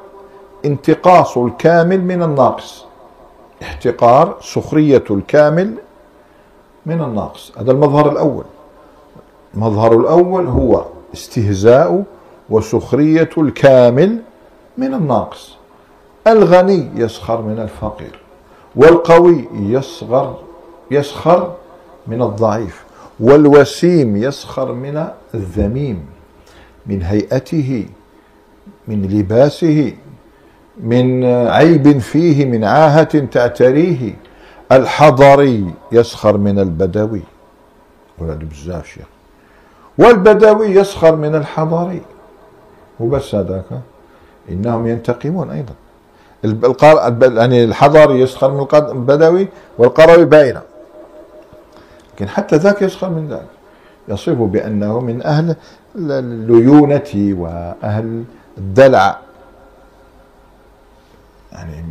انتقاص الكامل من الناقص. احتقار سخرية الكامل من الناقص. هذا المظهر الأول. المظهر الأول هو استهزاء وسخرية الكامل من الناقص. الغني يسخر من الفقير والقوي يصغر يسخر من الضعيف والوسيم يسخر من الذميم من هيئته من لباسه من عيب فيه من عاهة تعتريه الحضري يسخر من البدوي. ولد بزاف شيخ. والبدوي يسخر من الحضري. وبس هذاك إنهم ينتقمون أيضا. يعني الحضري يسخر من البدوي والقروي باينه لكن حتى ذاك يسخر من ذاك. يصف بأنه من أهل الليونة وأهل الدلع. يعني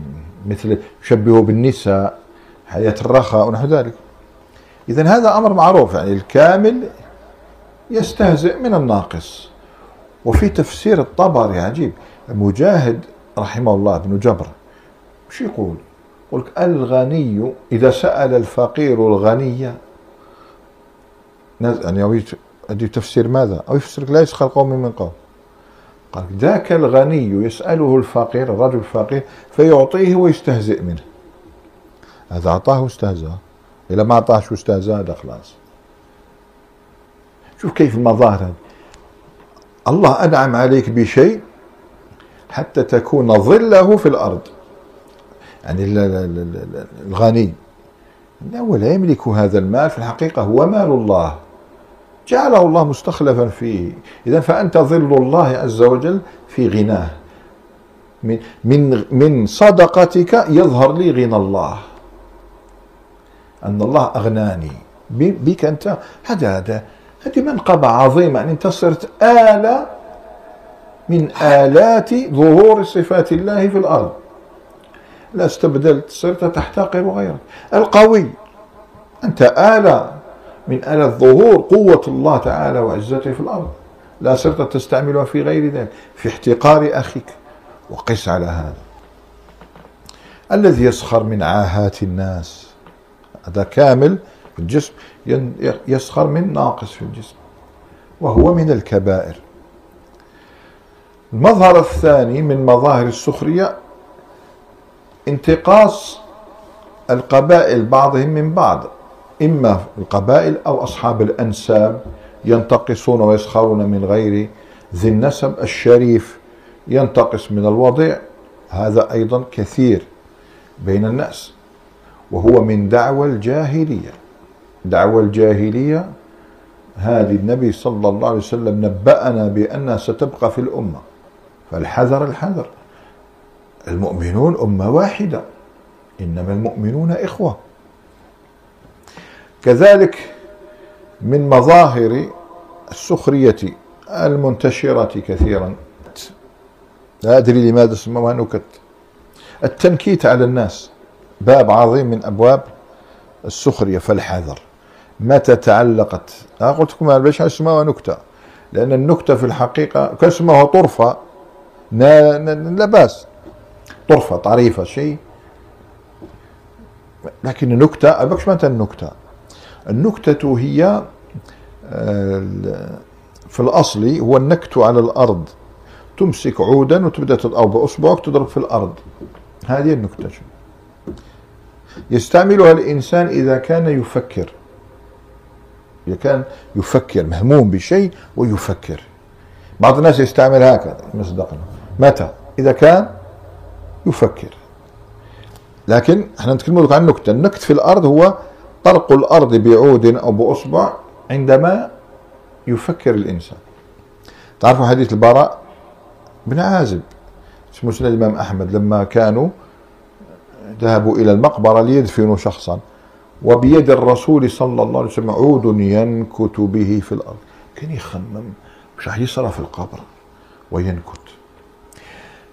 مثل يشبهه بالنساء حياة الرخاء ونحو ذلك. إذا هذا أمر معروف يعني الكامل يستهزئ من الناقص. وفي تفسير الطبري عجيب مجاهد رحمه الله بن جبر شو يقول؟ يقول الغني إذا سأل الفقير الغني. يعني هذه تفسير ماذا؟ أو يفسر لا يسخر قوم من قوم. قال ذاك الغني يسأله الفقير الرجل الفقير فيعطيه ويستهزئ منه. هذا أعطاه واستهزأ إذا ما أعطاهش واستهزأ هذا خلاص. شوف كيف المظاهر هذه. الله أنعم عليك بشيء حتى تكون ظله في الأرض. يعني الغني. هو لا يملك هذا المال في الحقيقة. هو مال الله. جعله الله مستخلفا فيه. إذا فأنت ظل الله عز وجل في غناه. من من من صدقتك يظهر لي غنى الله. أن الله أغناني. بك أنت. هذا هذا هذه منقبة عظيمة. يعني أنت صرت آلة من آلات ظهور صفات الله في الأرض. لا استبدلت صرت تحتقر غيرك القوي. أنت آلة من آلة ظهور قوة الله تعالى وعزته في الأرض. لا صرت تستعملها في غير ذلك في احتقار أخيك. وقس على هذا. الذي يسخر من عاهات الناس. هذا كامل في الجسم يسخر من ناقص في الجسم. وهو من الكبائر. المظهر الثاني من مظاهر السخرية انتقاص القبائل بعضهم من بعض. إما القبائل أو أصحاب الأنساب ينتقصون ويسخرون من غير ذي النسب الشريف ينتقص من الوضع. هذا أيضا كثير بين الناس. وهو من دعوى الجاهلية. دعوى الجاهلية هذه النبي صلى الله عليه وسلم نبأنا بأنها ستبقى في الأمة. فالحذر الحذر. المؤمنون أمة واحدة. إنما المؤمنون إخوة. كذلك من مظاهر السخرية المنتشرة كثيرا. لا أدري لماذا سموها نكت التنكيت على الناس. باب عظيم من أبواب السخرية. فالحذر. متى تعلقت؟ أنا قلت لكم ليش سموها نكتة. لأن النكتة في الحقيقة كان سموها طرفة. لا بأس. طرفة طريفة شيء. لكن النكتة أبكش متى النكتة؟ النكتة هي آه، في الأصل هو النكت على الأرض. تمسك عودا وتبدأ أو بأصبعك تضرب في الأرض. هذه النكتة يستعملها الإنسان إذا كان يفكر. إذا كان يفكر مهموم بشيء ويفكر. بعض الناس يستعمل هكذا مصدقنا متى؟ إذا كان يفكر. لكن إحنا نتكلم عن نكتة. النكت في الأرض هو طرق الأرض بعود أو بأصبع عندما يفكر الإنسان. تعرفوا حديث البراء بن عازب في مسند الإمام أحمد لما كانوا ذهبوا إلى المقبرة ليدفنوا شخصا وبيد الرسول صلى الله عليه وسلم عود ينكت به في الأرض. كان يخمم مش راح يصرى في القبر وينكت.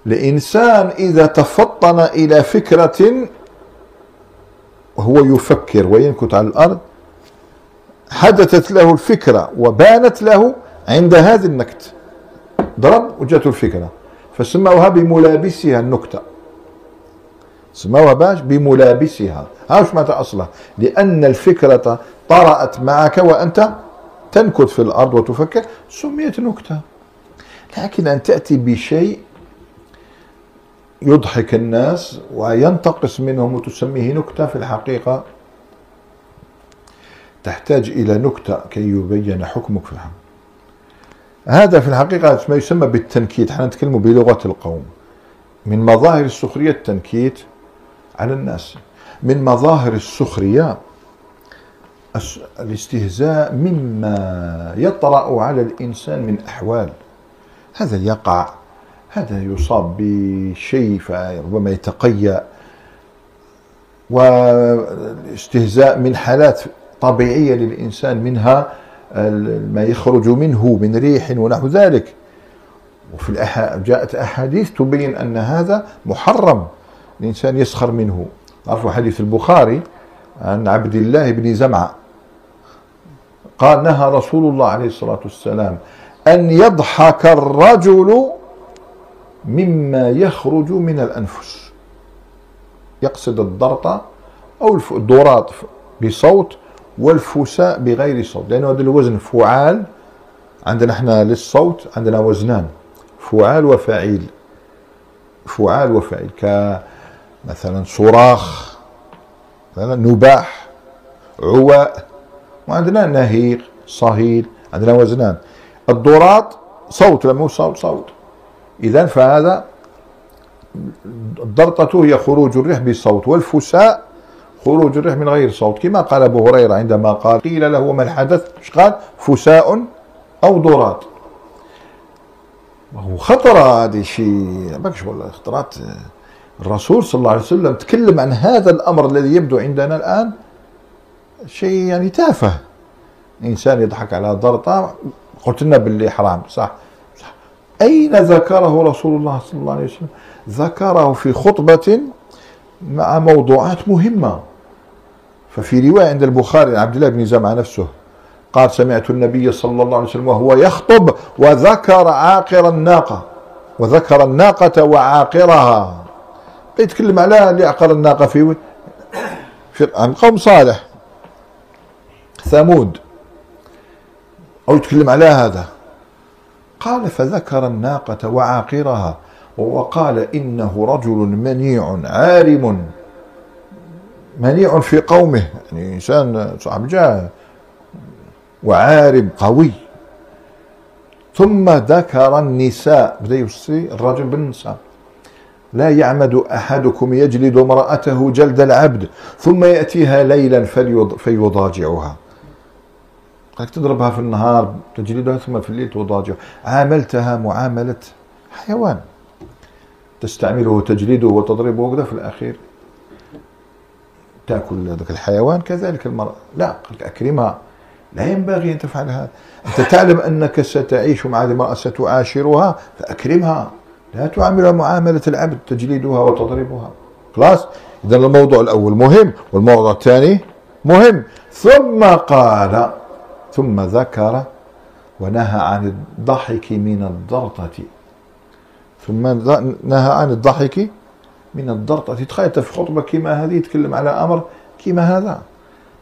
الإنسان إذا تفطن إلى فكرة وهو يفكر وينكت على الأرض حدثت له الفكرة وبانت له عند هذه النكت. ضرب وجاته الفكرة. فسموها بملابسها النكتة. سموها باش بملابسها. ها وش معناتها أصلها؟ لأن الفكرة طرأت معك وأنت تنكت في الأرض وتفكر. سميت نكتة. لكن أن تأتي بشيء يضحك الناس وينتقص منهم وتسميه نكتة في الحقيقة. تحتاج إلى نكتة كي يبين حكمك في الحق. هذا في الحقيقة ما يسمى بالتنكيت. إحنا نتكلم بلغة القوم. من مظاهر السخرية التنكيت على الناس. من مظاهر السخرية الاستهزاء مما يطرأ على الإنسان من أحوال. هذا يقع هذا يصاب بشيء فربما يتقيأ والاستهزاء من حالات طبيعية للإنسان منها ما يخرج منه من ريح ونحو ذلك. وفي الأح... جاءت أحاديث تبين أن هذا محرم الإنسان يسخر منه. عرفوا حديث البخاري عن عبد الله بن زمعة. قال نهى رسول الله عليه الصلاة والسلام أن يضحك الرجل مما يخرج من الأنفس. يقصد الضرطة أو الدورات بصوت والفساء بغير صوت. لأنه هذا الوزن فعال. عندنا إحنا للصوت عندنا وزنان. فعال وفعيل. فعال وفعيل. كمثلا صراخ مثلا نباح عواء. وعندنا نهيق صهيل. عندنا وزنان. الدورات صوت لما صوت صوت. إذا فهذا الضرطة هي خروج الريح بصوت والفساء خروج الريح من غير صوت. كما قال أبو هريرة عندما قال قيل له ما الحدث؟ قال؟ فساء أو ضرات وهو هذه شيء ما ولا خطرات الرسول صلى الله عليه وسلم تكلم عن هذا الأمر الذي يبدو عندنا الآن شيء يعني تافه. إنسان يضحك على ضرطة قلت لنا باللي حرام صح؟ أين ذكره رسول الله صلى الله عليه وسلم؟ ذكره في خطبة مع موضوعات مهمة. ففي رواية عند البخاري عبد الله بن زمعة نفسه قال سمعت النبي صلى الله عليه وسلم وهو يخطب وذكر عاقر الناقة وذكر الناقة وعاقرها. يتكلم على اللي عقر الناقة في في عن قوم صالح ثمود. أو يتكلم على هذا. قال فذكر الناقة وعاقرها وقال إنه رجل منيع عارم منيع في قومه يعني إنسان صاحب جاه وعارب قوي. ثم ذكر النساء بدأ يوصي الرجل بالنساء. لا يعمد أحدكم يجلد امرأته جلد العبد ثم يأتيها ليلا فيضاجعها. قالك تضربها في النهار تجلدها ثم في الليل تضاجعها عاملتها معاملة حيوان. تستعمله تجلده وتضربه وكذا في الأخير. تأكل ذاك الحيوان كذلك المرأة. لا أكرمها لا ينبغي أن تفعل هذا. أنت تعلم أنك ستعيش مع هذه المرأة ستعاشرها فأكرمها. لا تعاملها معاملة العبد تجلدها وتضربها. خلاص؟ إذا الموضوع الأول مهم والموضوع الثاني مهم. ثم قال ثم ذكر ونهى عن الضحك من الضرطة. ثم نهى عن الضحك من الضرطة. تخيل في خطبة كما هذه يتكلم على أمر كما هذا.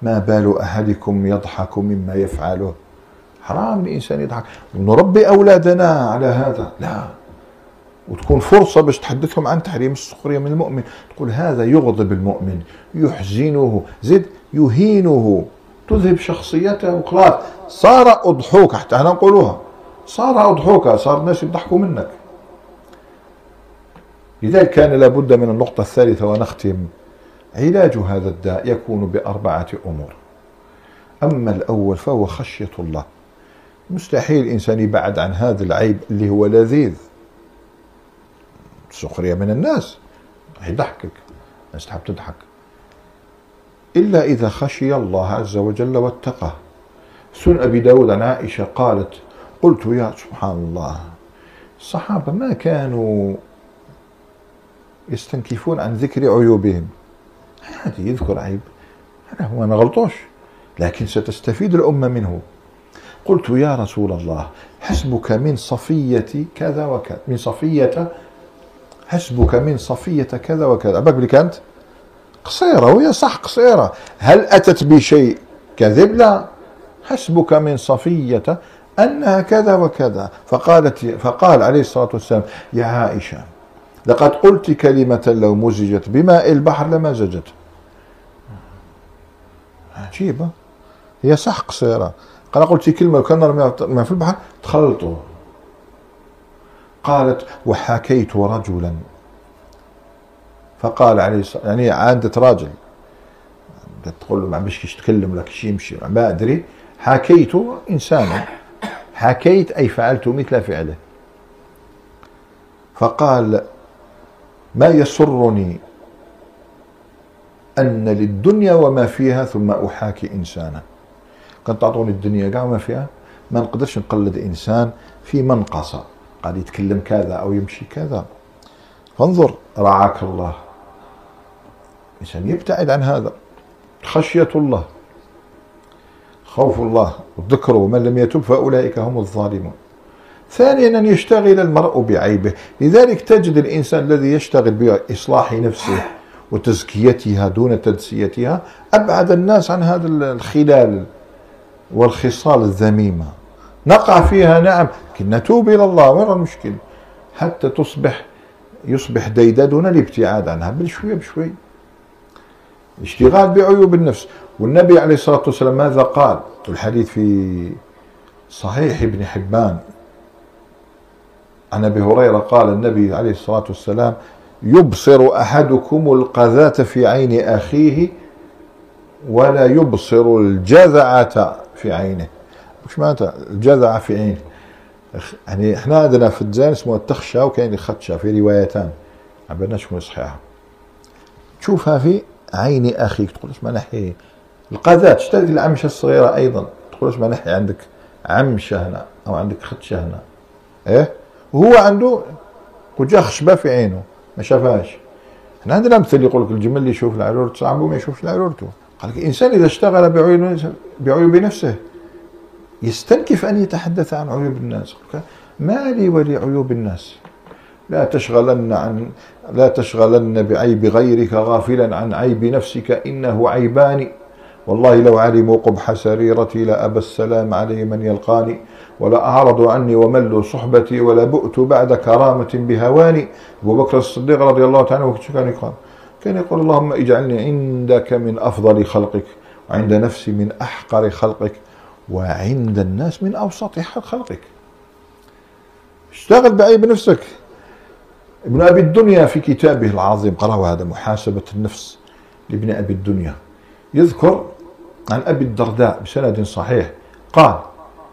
ما بال أحدكم يضحك مما يفعله؟ حرام الإنسان يضحك. نربي أولادنا على هذا. لا. وتكون فرصة باش تحدثهم عن تحريم السخرية من المؤمن. تقول هذا يغضب المؤمن يحزنه زد يهينه. تذهب شخصيته وخلاص. صار أضحوك حتى إحنا نقولوها صار أضحوك صار الناس يضحكوا منك. لذلك كان لابد من النقطة الثالثة ونختم. علاج هذا الداء يكون بأربعة أمور. أما الأول فهو خشية الله. مستحيل الإنسان يبعد عن هذا العيب اللي هو لذيذ. سخرية من الناس. يضحكك. الناس تحب تضحك. إلا إذا خشي الله عز وجل واتقاه. سن أبي داود عن عائشة قالت قلت يا سبحان الله الصحابة ما كانوا يستنكفون عن ذكر عيوبهم. عادي يذكر عيب. أنا هو ما غلطوش لكن ستستفيد الأمة منه. قلت يا رسول الله حسبك من صفية كذا وكذا من صفية حسبك من صفية كذا وكذا. عباك بلي كانت قصيرة وهي صح قصيرة. هل أتت بشيء كذب لا حسبك من صفية أنها كذا وكذا. فقالت فقال عليه الصلاة والسلام يا عائشة لقد قلت كلمة لو مزجت بماء البحر لمزجت عجيبة. هي صح قصيرة. قال قلت كلمة كان ما في البحر تخلطوا قالت وحكيت رجلا. فقال عليه الصلاة يعني عادة راجل تقول له ما باش تكلم لك شي يمشي. ما أدري. حكيت إنسانا حكيت أي فعلت مثل فعله. فقال ما يسرني أن للدنيا وما فيها ثم أحاكي إنسانا. كان تعطوني الدنيا كاع وما فيها؟ ما نقدرش نقلد إنسان في منقصة. قاعد يتكلم كذا أو يمشي كذا. فانظر رعاك الله. الإنسان يبتعد عن هذا. خشية الله خوف الله والذكر ومن لم يتب فأولئك هم الظالمون. ثانيا أن يشتغل المرء بعيبه. لذلك تجد الإنسان الذي يشتغل بإصلاح نفسه وتزكيتها دون تدسيتها أبعد الناس عن هذا الخلال والخصال الذميمة. نقع فيها نعم لكن نتوب إلى الله. وين المشكل حتى تصبح يصبح ديدا دون الابتعاد عنها. بشوية بشوي. اشتغال بعيوب النفس. والنبي عليه الصلاة والسلام ماذا قال؟ الحديث في صحيح ابن حبان. عن أبي هريرة قال النبي عليه الصلاة والسلام يبصر أحدكم القذاة في عين أخيه ولا يبصر الجذعة في عينه. وش معناتها؟ الجذعة في عينه. يعني إحنا عندنا في الجزائر اسمه التخشى وكاين الخدشة في روايتان. عبرنا شكون صحيحة؟ تشوفها في عين اخيك تقول اسمع نحي القذاة تشتري العمشة الصغيرة أيضا. تقول اسمع نحي عندك عمشة هنا أو عندك خدشة هنا. إيه؟ وهو عنده وجا خشبة في عينه. ما شافهاش. إحنا عندنا مثل يقول لك الجمل اللي يشوف العرور صعبه ما يشوفش العرورته. قال لك الانسان إذا اشتغل بعيوب بعيوب نفسه يستنكف أن يتحدث عن عيوب الناس. ما لي ولعيوب الناس. لا تشغلن عن لا تشغلن بعيب غيرك غافلا عن عيب نفسك إنه عيبان. والله لو علموا قبح سريرتي لأبى السلام علي من يلقاني ولا أعرضوا عني وملوا صحبتي ولا بؤت بعد كرامة بهواني. أبو بكر الصديق رضي الله تعالى عنه كان يقول؟ كان يقول اللهم اجعلني عندك من أفضل خلقك وعند نفسي من أحقر خلقك وعند الناس من أوسط خلقك. اشتغل بعيب نفسك. ابن أبي الدنيا في كتابه العظيم قرأوا هذا محاسبة النفس لابن أبي الدنيا. يذكر عن أبي الدرداء بسند صحيح قال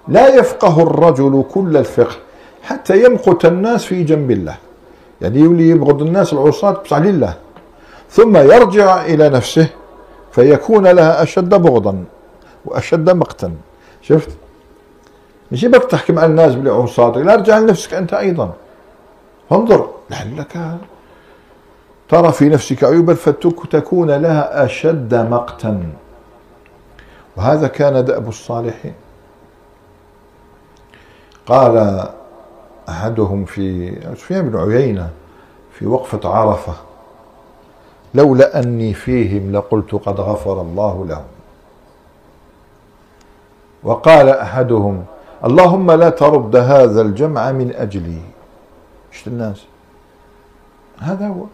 لا يفقه الرجل كل الفقه حتى يمقت الناس في جنب الله. يعني يولي يبغض الناس العصاة بصح لله ثم يرجع إلى نفسه فيكون لها أشد بغضا وأشد مقتا. شفت؟ ماشي بك تحكم على الناس بلي عصاتك لا أرجع لنفسك أنت أيضا. فانظر لعلك ترى في نفسك عيوبا فتكون لها أشد مقتا. وهذا كان دأب الصالحين. قال أحدهم في سفيان بن عيينة في وقفة عرفة لولا أني فيهم لقلت قد غفر الله لهم. وقال أحدهم اللهم لا ترد هذا الجمع من أجلي. شت الناس. هذا هو.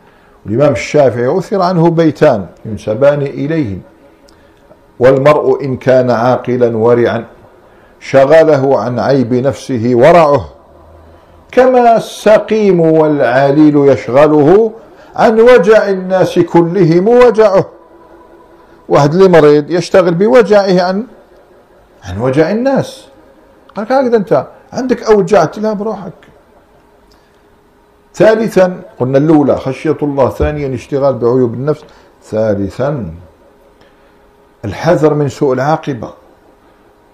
الإمام الشافعي أثر عنه بيتان ينسبان إليه والمرء إن كان عاقلا ورعا شغله عن عيب نفسه ورعه. كما السقيم والعليل يشغله عن وجع الناس كلهم وجعه. واحد اللي مريض يشتغل بوجعه عن عن وجع الناس. قال هكذا أنت عندك أوجاع لا بروحك ثالثا قلنا الأولى خشية الله ثانيا اشتغال بعيوب النفس ثالثا الحذر من سوء العاقبة.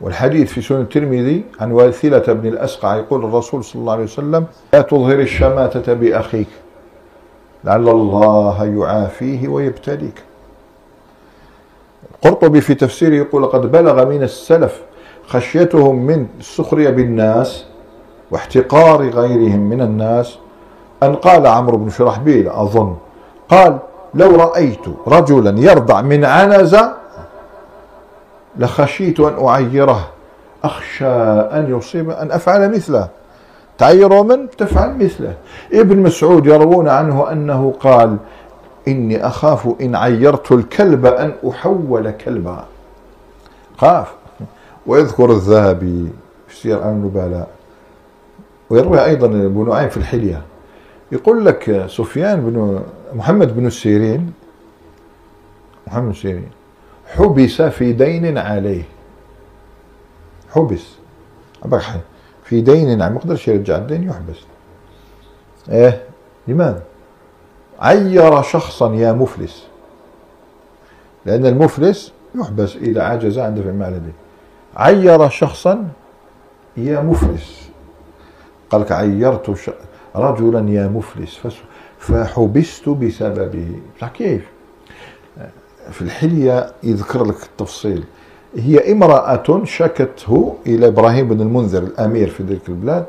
والحديث في سنن الترمذي عن واثلة بن الأسقع يقول الرسول صلى الله عليه وسلم لا تظهر الشماتة بأخيك لعل الله يعافيه ويبتليك. القرطبي في تفسيره يقول قد بلغ من السلف خشيتهم من السخرية بالناس واحتقار غيرهم من الناس أن قال عمرو بن شرحبيل أظن. قال لو رأيت رجلا يرضع من عنزة لخشيت أن أعيره. أخشى أن يصيب أن أفعل مثله. تعير من؟ تفعل مثله. ابن مسعود يروون عنه أنه قال إني أخاف إن عيرت الكلب أن أحول كلبا. خاف. ويذكر الذهبي في سير النبلاء ويروي أيضا ابن نعيم في الحلية. يقول لك سفيان بن محمد بن السيرين محمد السيرين حبس في دين عليه. حبس. في دين ما يقدرش يرجع الدين يحبس. إيه لماذا عير شخصا يا مفلس. لأن المفلس يحبس إذا عجز عن دفع المال الدين. عير شخصا يا مفلس. قال لك عيرت رجلا يا مفلس فحبست بسببه كيف؟ في الحلية يذكر لك التفصيل. هي امرأة شكته إلى إبراهيم بن المنذر الأمير في تلك البلاد.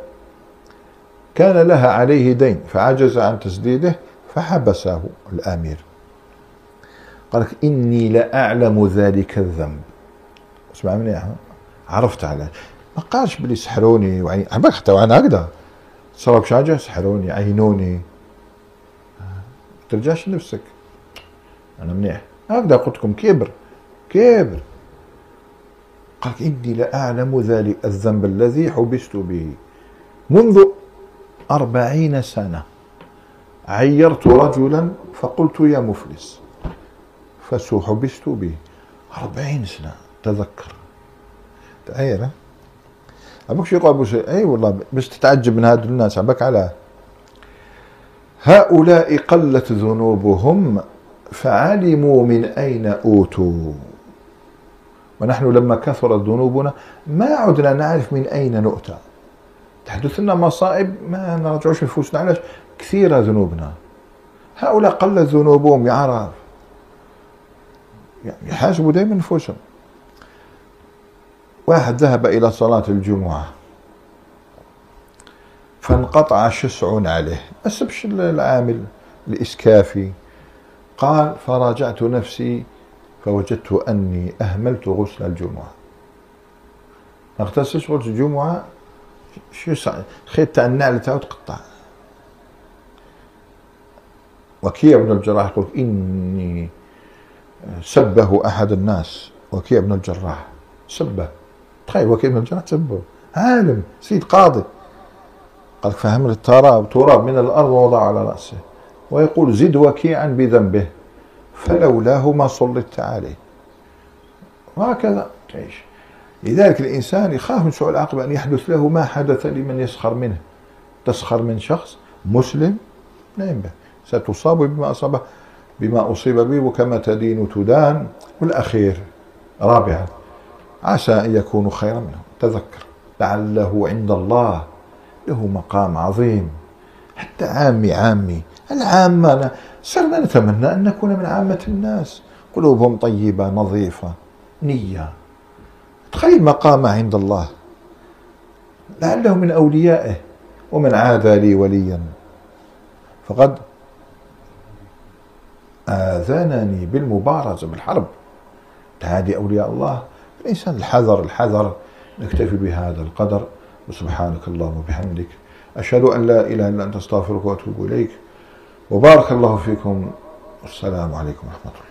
كان لها عليه دين فعجز عن تسديده فحبسه الأمير. قال لك إني لأعلم ذلك الذنب. اسمع مني عرفت على ما قالش بلي سحروني وعين حتى وأنا هكذا صاروا حاجة سحروني عينوني. ترجعش لنفسك. أنا منيح. هكذا قلت لكم كبر كبر. قال إني لأعلم ذلك الذنب الذي حبست به. منذ أربعين سنة عيرت رجلا فقلت يا مفلس فحبست به. أربعين سنة تذكر. تخيل أبوك شو يقول شيء أي والله بس تتعجب من هذول الناس عبك على. هؤلاء قلت ذنوبهم فعلموا من أين أوتوا. ونحن لما كثرت ذنوبنا ما عدنا نعرف من أين نؤتى. تحدث لنا مصائب ما نرجعوش نفوسنا علاش كثيرة ذنوبنا. هؤلاء قلت ذنوبهم يعرف يعني يحاسبوا دائما نفوسهم. واحد ذهب إلى صلاة الجمعة فانقطع شسع عليه. أسبش العامل الإسكافي. قال فراجعت نفسي فوجدت أني أهملت غسل الجمعة. ما غسل الجمعة؟ شو خيط تاع النعل تاعو تقطع. وكيع بن الجراح يقول إني سبه أحد الناس. وكيع بن الجراح سبه. تخيل وكيع بن الجراح سبه عالم سيد قاضي. قال فهم التراب تراب من الأرض ووضع على رأسه ويقول زد وكيعا بذنبه فلولاه ما صلت عليه. وهكذا تعيش. لذلك الإنسان يخاف من سوء العاقبة أن يحدث له ما حدث لمن يسخر منه. تسخر من شخص مسلم؟ لا ينبغي. ستصاب بما أصابه بما أصيب به وكما تدين تدان. والأخير رابعا. عسى أن يكونوا خيرا منه. تذكر لعله عند الله له مقام عظيم. حتى عامي عامي العامة صرنا نتمنى أن نكون من عامة الناس. قلوبهم طيبة نظيفة نية. تخيل مقامه عند الله. لعله من أوليائه ومن عادى لي وليا. فقد آذنني بالمبارزة بالحرب. هذه أولياء الله. الإنسان الحذر الحذر نكتفي بهذا القدر. وسبحانك اللهم وبحمدك. أشهد أن لا إله إلا أنت أستغفرك وأتوب إليك. وبارك الله فيكم. والسلام عليكم ورحمة الله.